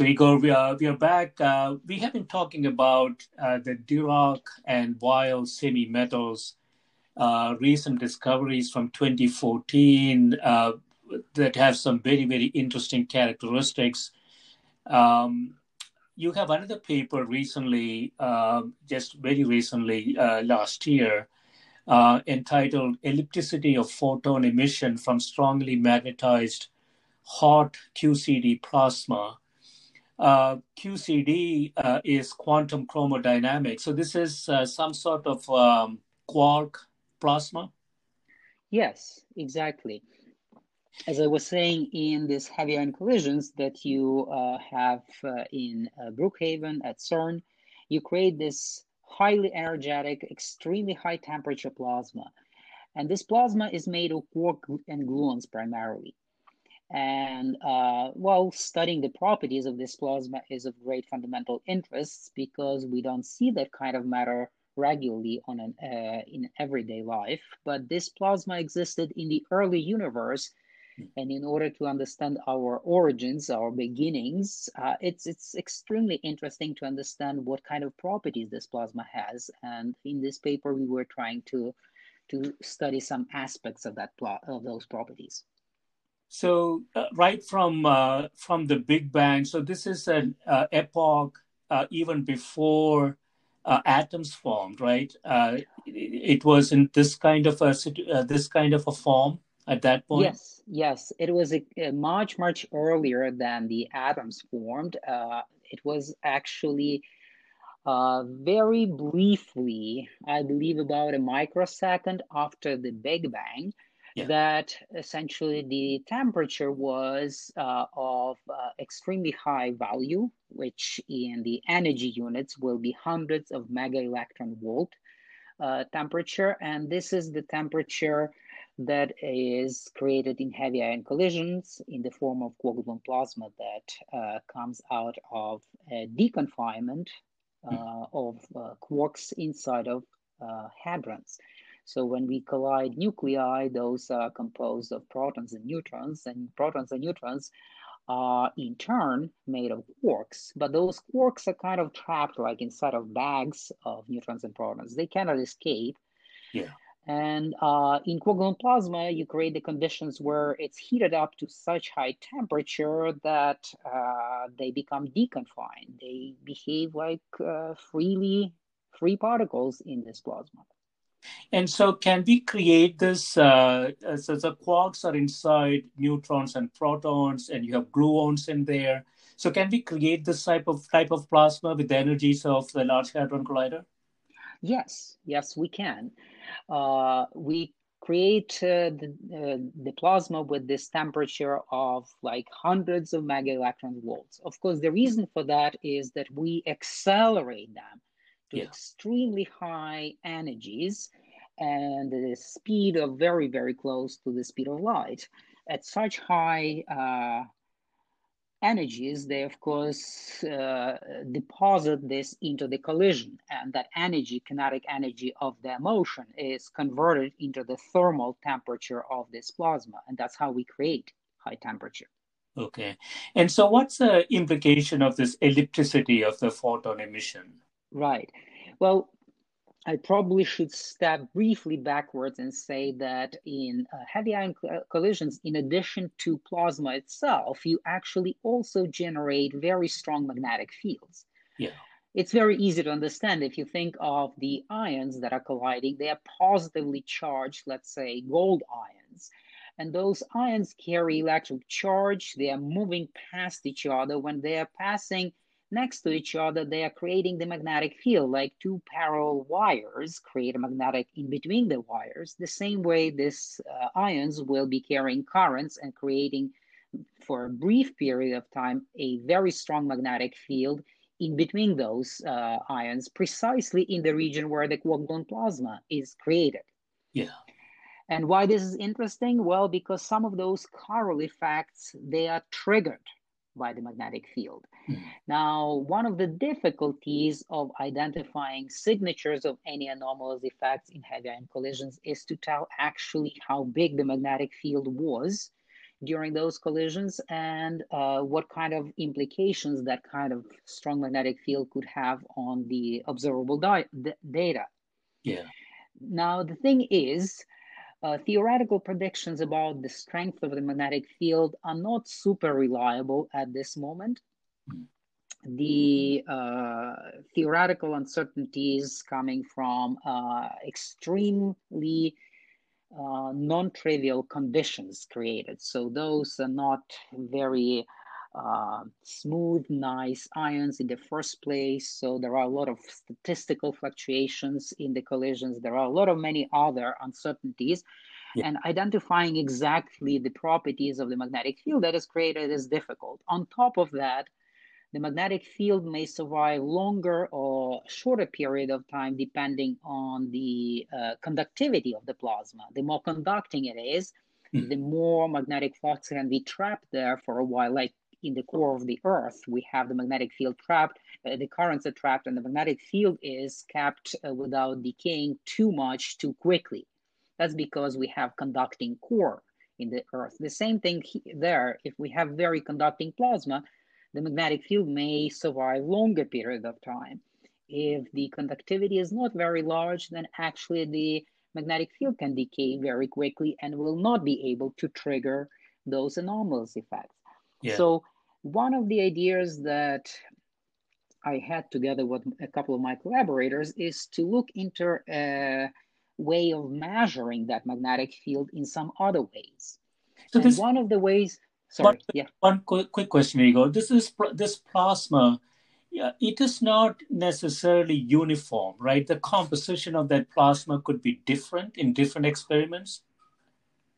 Speaker 1: So, Igor, we are, we are back. Uh, we have been talking about uh, the Dirac and Weyl semi metals uh, recent discoveries from 2014 uh, that have some very, very interesting characteristics. Um, you have another paper recently, uh, just very recently, uh, last year, entitled Ellipticity of Photon Emission from Strongly Magnetized Hot QCD Plasma. Uh, QCD is quantum chromodynamics. So, this is some sort of um, quark plasma?
Speaker 2: Yes, exactly. As I was saying in these heavy ion collisions that you uh, have uh, in uh, Brookhaven at CERN, you create this highly energetic, extremely high temperature plasma. And this plasma is made of quark and gluons primarily. And uh, while studying the properties of this plasma is of great fundamental interest because we don't see that kind of matter regularly on an uh, in everyday life, but this plasma existed in the early universe And in order to understand our origins, our beginnings, uh, it's it's extremely interesting to understand what kind of properties this plasma has. And in this paper, we were trying to to study some aspects of that plot of those properties.
Speaker 3: So uh, right from uh, from the Big Bang, so this is an uh, epoch uh, even before uh, atoms formed, right? Uh, it, it, was in this kind of a this kind of a form at that point.
Speaker 2: Yes, yes, it was a, a much much earlier than the atoms formed. it was actually uh, very briefly, I believe about a microsecond after the Big Bang, yeah. that essentially the temperature was uh, of uh, extremely high value, which in the energy units will be hundreds of mega electron volt uh, temperature. And this is the temperature that is created in heavy ion collisions in the form of quark-gluon plasma that uh, comes out of deconfinement uh, of uh, quarks inside of hadrons. So when we collide nuclei, those are composed of protons and neutrons, and protons and neutrons are in turn made of quarks. But those quarks are kind of trapped like inside of bags of neutrons and protons. They cannot escape.
Speaker 3: Yeah.
Speaker 2: And uh, in quark-gluon plasma, you create the conditions where it's heated up to such high temperature that uh, they become deconfined. They behave like uh, freely free particles in this plasma.
Speaker 3: And so, can we create this? Uh, so the quarks are inside neutrons and protons, and you have gluons in there. So, can we create this type of type of plasma with the energies of the Large Hadron Collider?
Speaker 2: Yes, yes, we can. Uh, we create uh, the, uh, the plasma with this temperature of like hundreds of mega electron volts. Of course, the reason for that is that we accelerate them to yeah. extremely high energies and the speed of very, very close to the speed of light. At such high uh, energies, they of course uh, deposit this into the collision, and that energy, kinetic energy of the motion, is converted into the thermal temperature of this plasma, and that's how we create high temperature.
Speaker 3: Okay, and so what's the implication of this ellipticity of the photon emission?
Speaker 2: Right. Well, I probably should step briefly backwards and say that in uh, heavy ion collisions, in addition to plasma itself, you actually also generate very strong magnetic fields.
Speaker 3: Yeah.
Speaker 2: It's very easy to understand if you think of the ions that are colliding, they are positively charged, let's say gold ions. And those ions carry electric charge. They are moving past each other. When they are passing next to each other, they are creating the magnetic field, like two parallel wires create a magnetic in between the wires. The same way these uh, ions will be carrying currents and creating, for a brief period of time, a very strong magnetic field in between those uh, ions, precisely in the region where the quark-gluon plasma is created.
Speaker 3: Yeah.
Speaker 2: And why this is interesting? Well, because some of those chiral effects, they are triggered by the magnetic field. Mm. Now, one of the difficulties of identifying signatures of any anomalous effects in heavy ion collisions is to tell actually how big the magnetic field was during those collisions and uh, what kind of implications that kind of strong magnetic field could have on the observable di- d- data.
Speaker 3: Yeah.
Speaker 2: Now, the thing is, uh, theoretical predictions about the strength of the magnetic field are not super reliable at this moment. The uh, theoretical uncertainties coming from uh, extremely uh, non trivial conditions created. So, those are not very uh, smooth, nice ions in the first place. So there are a lot of statistical fluctuations in the collisions. There are a lot of many other uncertainties. Yeah. And identifying exactly the properties of the magnetic field that is created is difficult. On top of that, the magnetic field may survive longer or shorter period of time depending on the uh, conductivity of the plasma. The more conducting it is, mm. the more magnetic flux can be trapped there for a while, like in the core of the Earth, we have the magnetic field trapped, uh, the currents are trapped, and the magnetic field is kept uh, without decaying too much too quickly. That's because we have conducting core in the Earth. The same thing there. If we have very conducting plasma, the magnetic field may survive longer period of time. If the conductivity is not very large, then actually the magnetic field can decay very quickly and will not be able to trigger those anomalous effects. Yeah. So one of the ideas that I had together with a couple of my collaborators is to look into a way of measuring that magnetic field in some other ways. So and this one of the ways. Sorry,
Speaker 3: one,
Speaker 2: yeah.
Speaker 3: One quick, quick question, Igor. This is this plasma. Yeah, it is not necessarily uniform, right? The composition of that plasma could be different in different experiments.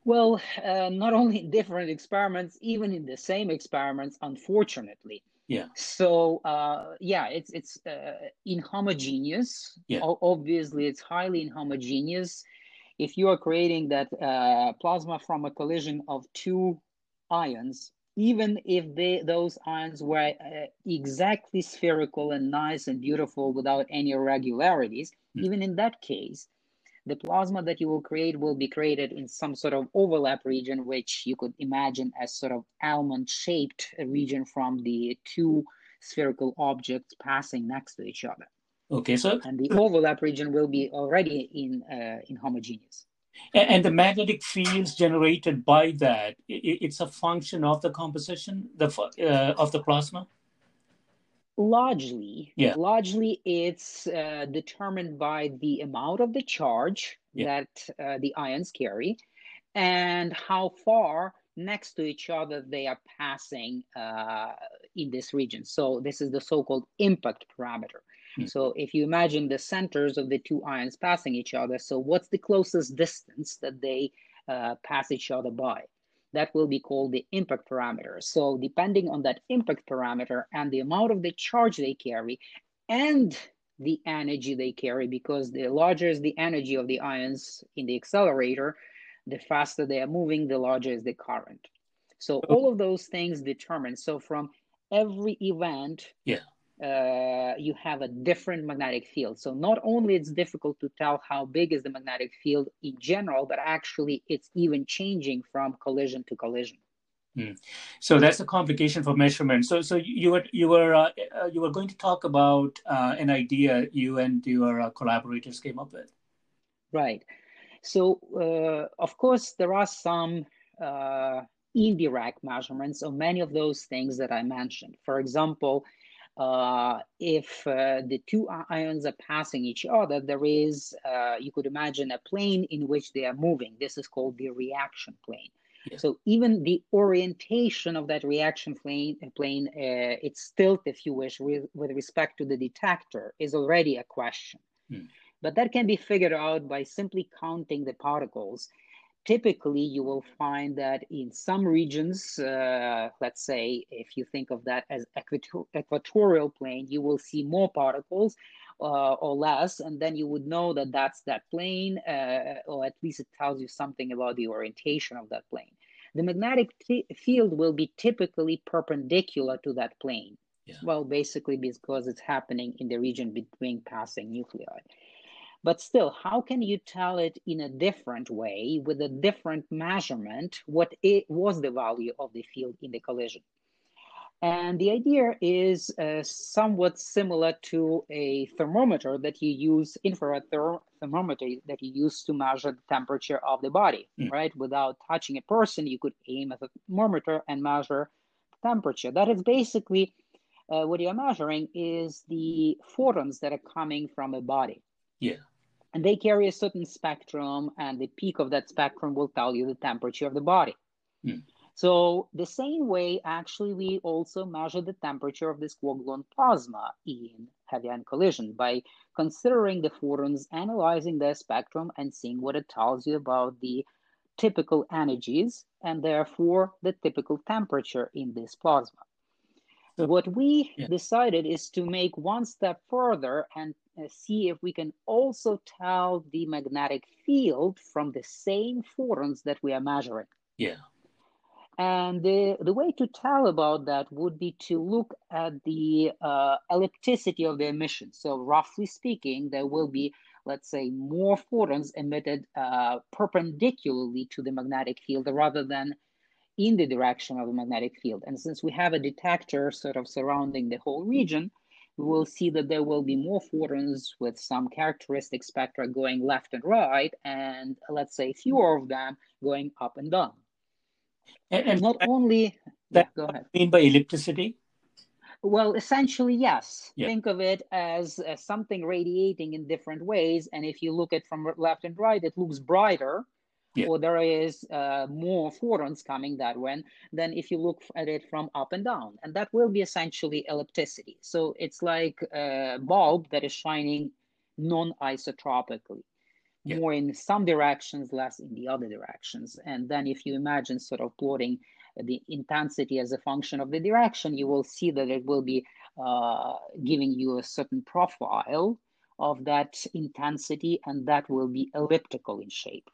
Speaker 2: Well, uh, not only in different experiments, even in the same experiments, unfortunately.
Speaker 3: Yeah.
Speaker 2: So uh, yeah, it's it's uh, inhomogeneous. Yeah. O- obviously, it's highly inhomogeneous. If you are creating that uh, plasma from a collision of two ions, even if they, those ions were uh, exactly spherical and nice and beautiful without any irregularities, mm. even in that case, the plasma that you will create will be created in some sort of overlap region, which you could imagine as sort of almond shaped region from the two spherical objects passing next to each other.
Speaker 3: Okay, so
Speaker 2: and the overlap region will be already in uh, in homogeneous.
Speaker 3: And the magnetic fields generated by that, it's a function of the composition the, uh, of the plasma?
Speaker 2: Largely yeah. largely it's uh, determined by the amount of the charge yeah. that uh, the ions carry and how far next to each other they are passing uh, in this region so this is the so-called impact parameter mm. so if you imagine the centers of the two ions passing each other so what's the closest distance that they uh, pass each other by that will be called the impact parameter. So depending on that impact parameter and the amount of the charge they carry and the energy they carry, because the larger is the energy of the ions in the accelerator, the faster they are moving, the larger is the current. So all of those things determine. So from every event,
Speaker 3: yeah
Speaker 2: uh, you have a different magnetic field. So not only it's difficult to tell how big is the magnetic field in general, but actually it's even changing from collision to collision.
Speaker 3: Hmm. So that's a complication for measurement. So, so you were you were uh, uh, you were going to talk about uh, an idea you and your uh, collaborators came up with.
Speaker 2: Right. So, uh, of course, there are some indirect measurements of many of those things that I mentioned. For example, uh, if uh, the two ions are passing each other, there is, uh, you could imagine a plane in which they are moving. This is called the reaction plane. Yeah. So even the orientation of that reaction plane, plane uh, its tilt, if you wish, with, with respect to the detector is already a question. Hmm. But that can be figured out by simply counting the particles typically you will find that in some regions, uh, let's say if you think of that as equator- equatorial plane, you will see more particles uh, or less, and then you would know that that's that plane, uh, or at least it tells you something about the orientation of that plane. The magnetic t- field will be typically perpendicular to that plane. Yeah. Well, basically because it's happening in the region between passing nuclei. But still, how can you tell it in a different way with a different measurement what it was the value of the field in the collision? And the idea is uh, somewhat similar to a thermometer that you use, infrared ther- thermometer that you use to measure the temperature of the body, mm. right? Without touching a person, you could aim at a thermometer and measure the temperature. That is basically uh, what you're measuring is the photons that are coming from a body.
Speaker 3: Yeah
Speaker 2: and they carry a certain spectrum and the peak of that spectrum will tell you the temperature of the body mm. so the same way actually we also measure the temperature of this quark-gluon plasma in heavy ion collision by considering the photons analyzing their spectrum and seeing what it tells you about the typical energies and therefore the typical temperature in this plasma so what we yeah. decided is to make one step further and see if we can also tell the magnetic field from the same photons that we are measuring.
Speaker 3: Yeah.
Speaker 2: And the, the way to tell about that would be to look at the uh, ellipticity of the emission. So, roughly speaking, there will be let's say, more photons emitted uh, perpendicularly to the magnetic field rather than in the direction of the magnetic field. And since we have a detector sort of surrounding the whole region, we will see that there will be more photons with some characteristic spectra going left and right, and let's say fewer of them going up and down.
Speaker 3: And, and
Speaker 2: not only
Speaker 3: that, yeah, go ahead. mean by ellipticity?
Speaker 2: Well, essentially, yes. Yeah. Think of it as, as, something radiating in different ways. And if you look at from left and right, it looks brighter, yeah. or there is uh, more photons coming that way than if you look at it from up and down. And that will be essentially ellipticity. So it's like a bulb that is shining non isotropically. Yeah. More in some directions, less in the other directions. And then, if you imagine sort of plotting the intensity as a function of the direction, you will see that it will be uh, giving you a certain profile of that intensity, and that will be elliptical in shape.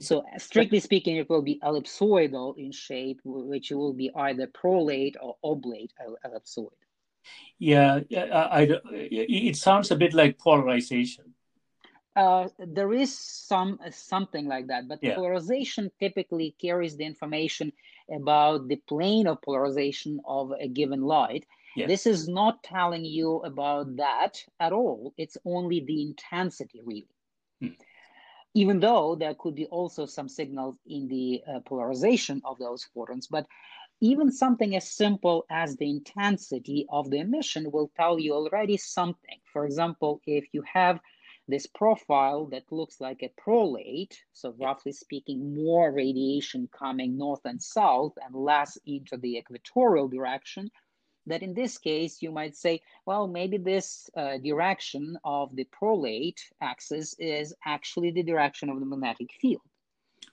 Speaker 2: So, strictly speaking, it will be ellipsoidal in shape, which will be either prolate or oblate ellipsoid.
Speaker 3: Yeah, I, I, it sounds a bit like polarization.
Speaker 2: Uh, there is some something like that, but yeah. polarization typically carries the information about the plane of polarization of a given light. Yeah. This is not telling you about that at all. It's only the intensity, really. Hmm. Even though there could be also some signals in the uh, polarization of those photons, but even something as simple as the intensity of the emission will tell you already something. For example, if you have this profile that looks like a prolate, so roughly speaking, more radiation coming north and south and less into the equatorial direction, that in this case you might say, well, maybe this uh, direction of the prolate axis is actually the direction of the magnetic field.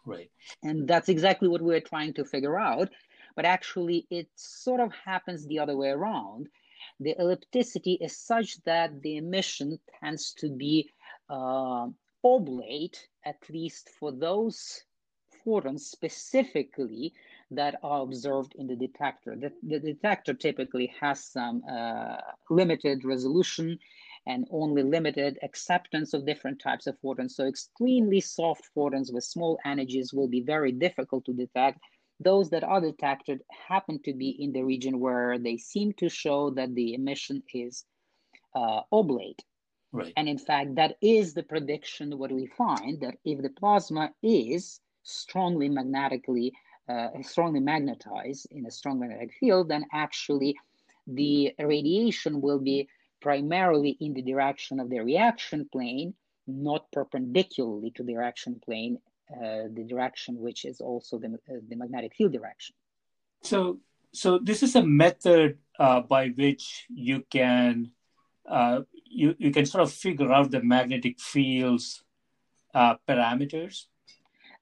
Speaker 3: Right.
Speaker 2: And that's exactly what we're trying to figure out. But actually, it sort of happens the other way around. The ellipticity is such that the emission tends to be uh, oblate, at least for those photons specifically that are observed in the detector. The, the detector typically has some uh, limited resolution and only limited acceptance of different types of photons. So extremely soft photons with small energies will be very difficult to detect. Those that are detected happen to be in the region where they seem to show that the emission is uh, oblate.
Speaker 3: Right.
Speaker 2: And in fact, that is the prediction what we find that if the plasma is strongly magnetically, uh, strongly magnetized in a strong magnetic field, then actually the radiation will be primarily in the direction of the reaction plane, not perpendicularly to the reaction plane, uh, the direction which is also the, uh, the magnetic field direction.
Speaker 3: So, so this is a method uh, by which you can uh, you, you can sort of figure out the magnetic fields uh, parameters.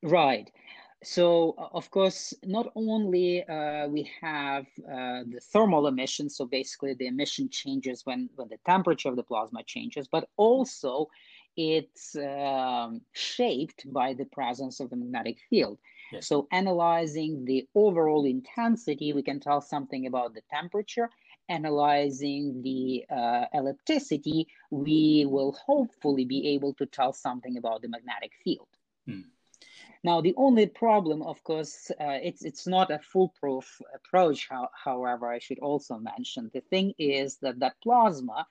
Speaker 2: Right. So, of course, not only uh, we have uh, the thermal emission, so basically the emission changes when, when the temperature of the plasma changes, but also it's um, shaped by the presence of the magnetic field. Yes. So, analyzing the overall intensity, we can tell something about the temperature analyzing the uh, ellipticity, we will hopefully be able to tell something about the magnetic field. Hmm. Now, the only problem, of course, uh, it's it's not a foolproof approach. How, however, I should also mention the thing is that that plasma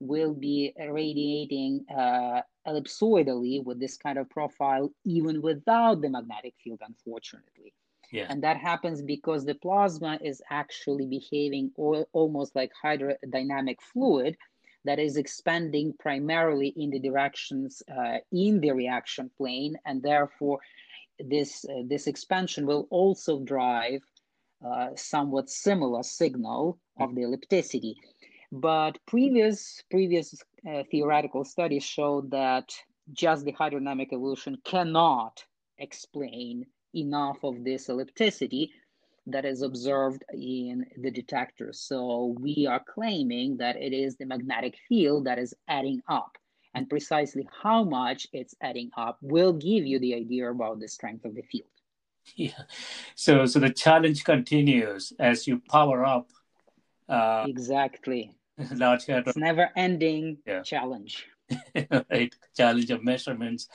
Speaker 2: will be radiating uh, ellipsoidally with this kind of profile, even without the magnetic field, unfortunately.
Speaker 3: Yeah.
Speaker 2: And that happens because the plasma is actually behaving almost like hydrodynamic fluid that is expanding primarily in the directions uh, in the reaction plane. And therefore, this, uh, this expansion will also drive uh, somewhat similar signal of the ellipticity. But previous, previous uh, theoretical studies showed that just the hydrodynamic evolution cannot explain enough of this ellipticity that is observed in the detector. So we are claiming that it is the magnetic field that is adding up. And precisely how much it's adding up will give you the idea about the strength of the field.
Speaker 3: Yeah. So so the challenge continues as you power up.
Speaker 2: Uh, exactly.
Speaker 3: Large
Speaker 2: It's never ending yeah. challenge. [laughs]
Speaker 3: right? Challenge of measurements.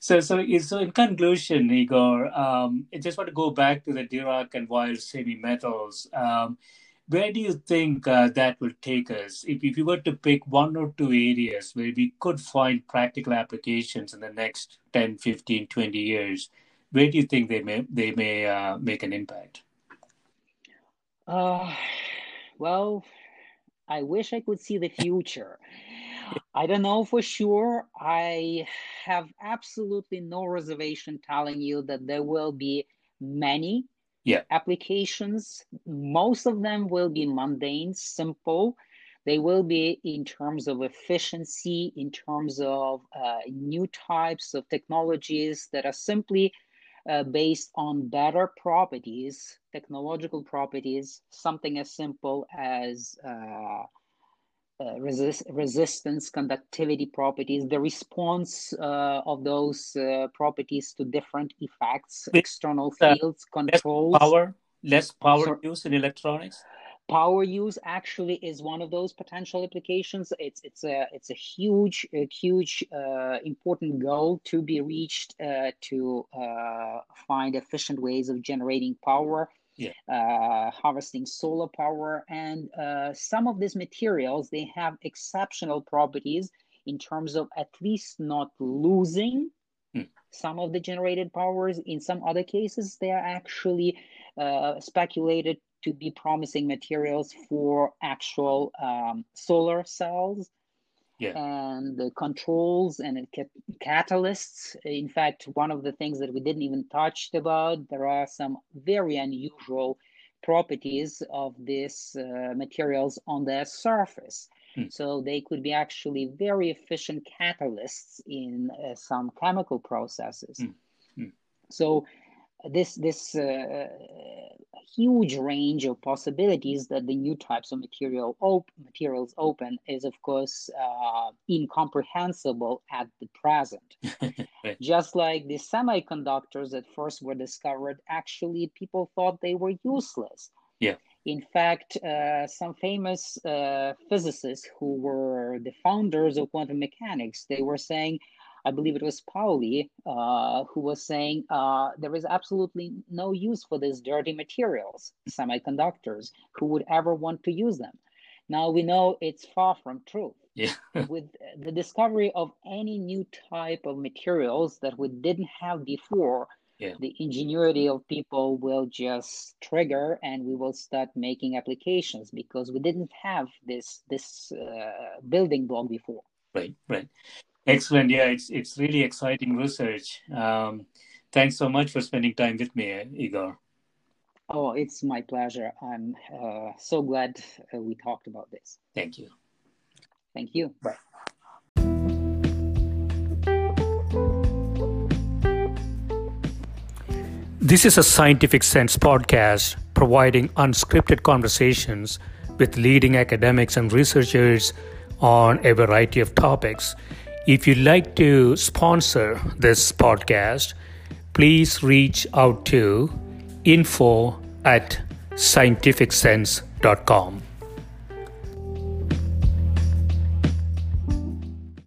Speaker 3: So, so, so in conclusion, Igor, um, I just want to go back to the Dirac and Weyl semi-metals. Um, where do you think uh, that will take us? If, if you were to pick one or two areas where we could find practical applications in the next 10, 15, 20 years, where do you think they may, they may uh, make an impact?
Speaker 2: Uh, well, I wish I could see the future. I don't know for sure. I have absolutely no reservation telling you that there will be many
Speaker 3: yeah.
Speaker 2: applications. Most of them will be mundane, simple. They will be in terms of efficiency, in terms of uh, new types of technologies that are simply uh, based on better properties, technological properties, something as simple as uh, uh, resist, resistance, conductivity properties, the response uh, of those uh, properties to different effects, external fields, controls.
Speaker 3: Less power, less power use in electronics.
Speaker 2: Power use actually is one of those potential applications. It's it's a it's a huge a huge uh, important goal to be reached uh, to uh, find efficient ways of generating power
Speaker 3: yeah.
Speaker 2: uh, harvesting solar power. And uh, some of these materials, they have exceptional properties in terms of at least not losing
Speaker 3: mm.
Speaker 2: some of the generated powers. In some other cases, they are actually uh, speculated to be promising materials for actual um, solar cells
Speaker 3: yeah.
Speaker 2: and the controls and catalysts. In fact, one of the things that we didn't even touch about, there are some very unusual properties of these uh, materials on their surface.
Speaker 3: Hmm.
Speaker 2: So they could be actually very efficient catalysts in uh, some chemical processes.
Speaker 3: Hmm. Hmm.
Speaker 2: So this this uh, huge range of possibilities that the new types of material op- materials open is of course uh, incomprehensible at the present
Speaker 3: right. [laughs]
Speaker 2: just like the semiconductors that first were discovered actually people thought they were useless
Speaker 3: yeah
Speaker 2: in fact, uh, some famous uh, physicists who were the founders of quantum mechanics, they were saying I believe it was Pauli uh, who was saying uh, there is absolutely no use for these dirty materials, semiconductors. Who would ever want to use them? Now we know it's far from true.
Speaker 3: Yeah. [laughs]
Speaker 2: With the discovery of any new type of materials that we didn't have before,
Speaker 3: yeah.
Speaker 2: the ingenuity of people will just trigger and we will start making applications because we didn't have this this uh, building block before
Speaker 3: right right Excellent. Yeah, it's it's really exciting research. Um, thanks so much for spending time with me, Igor.
Speaker 2: Oh, it's my pleasure. I'm uh, so glad uh, we talked about this.
Speaker 3: Thank you.
Speaker 2: Thank you.
Speaker 3: Bye.
Speaker 1: This is a Scientific Sense podcast providing unscripted conversations with leading academics and researchers on a variety of topics. If you'd like to sponsor this podcast, please reach out to info at scientificsense.com.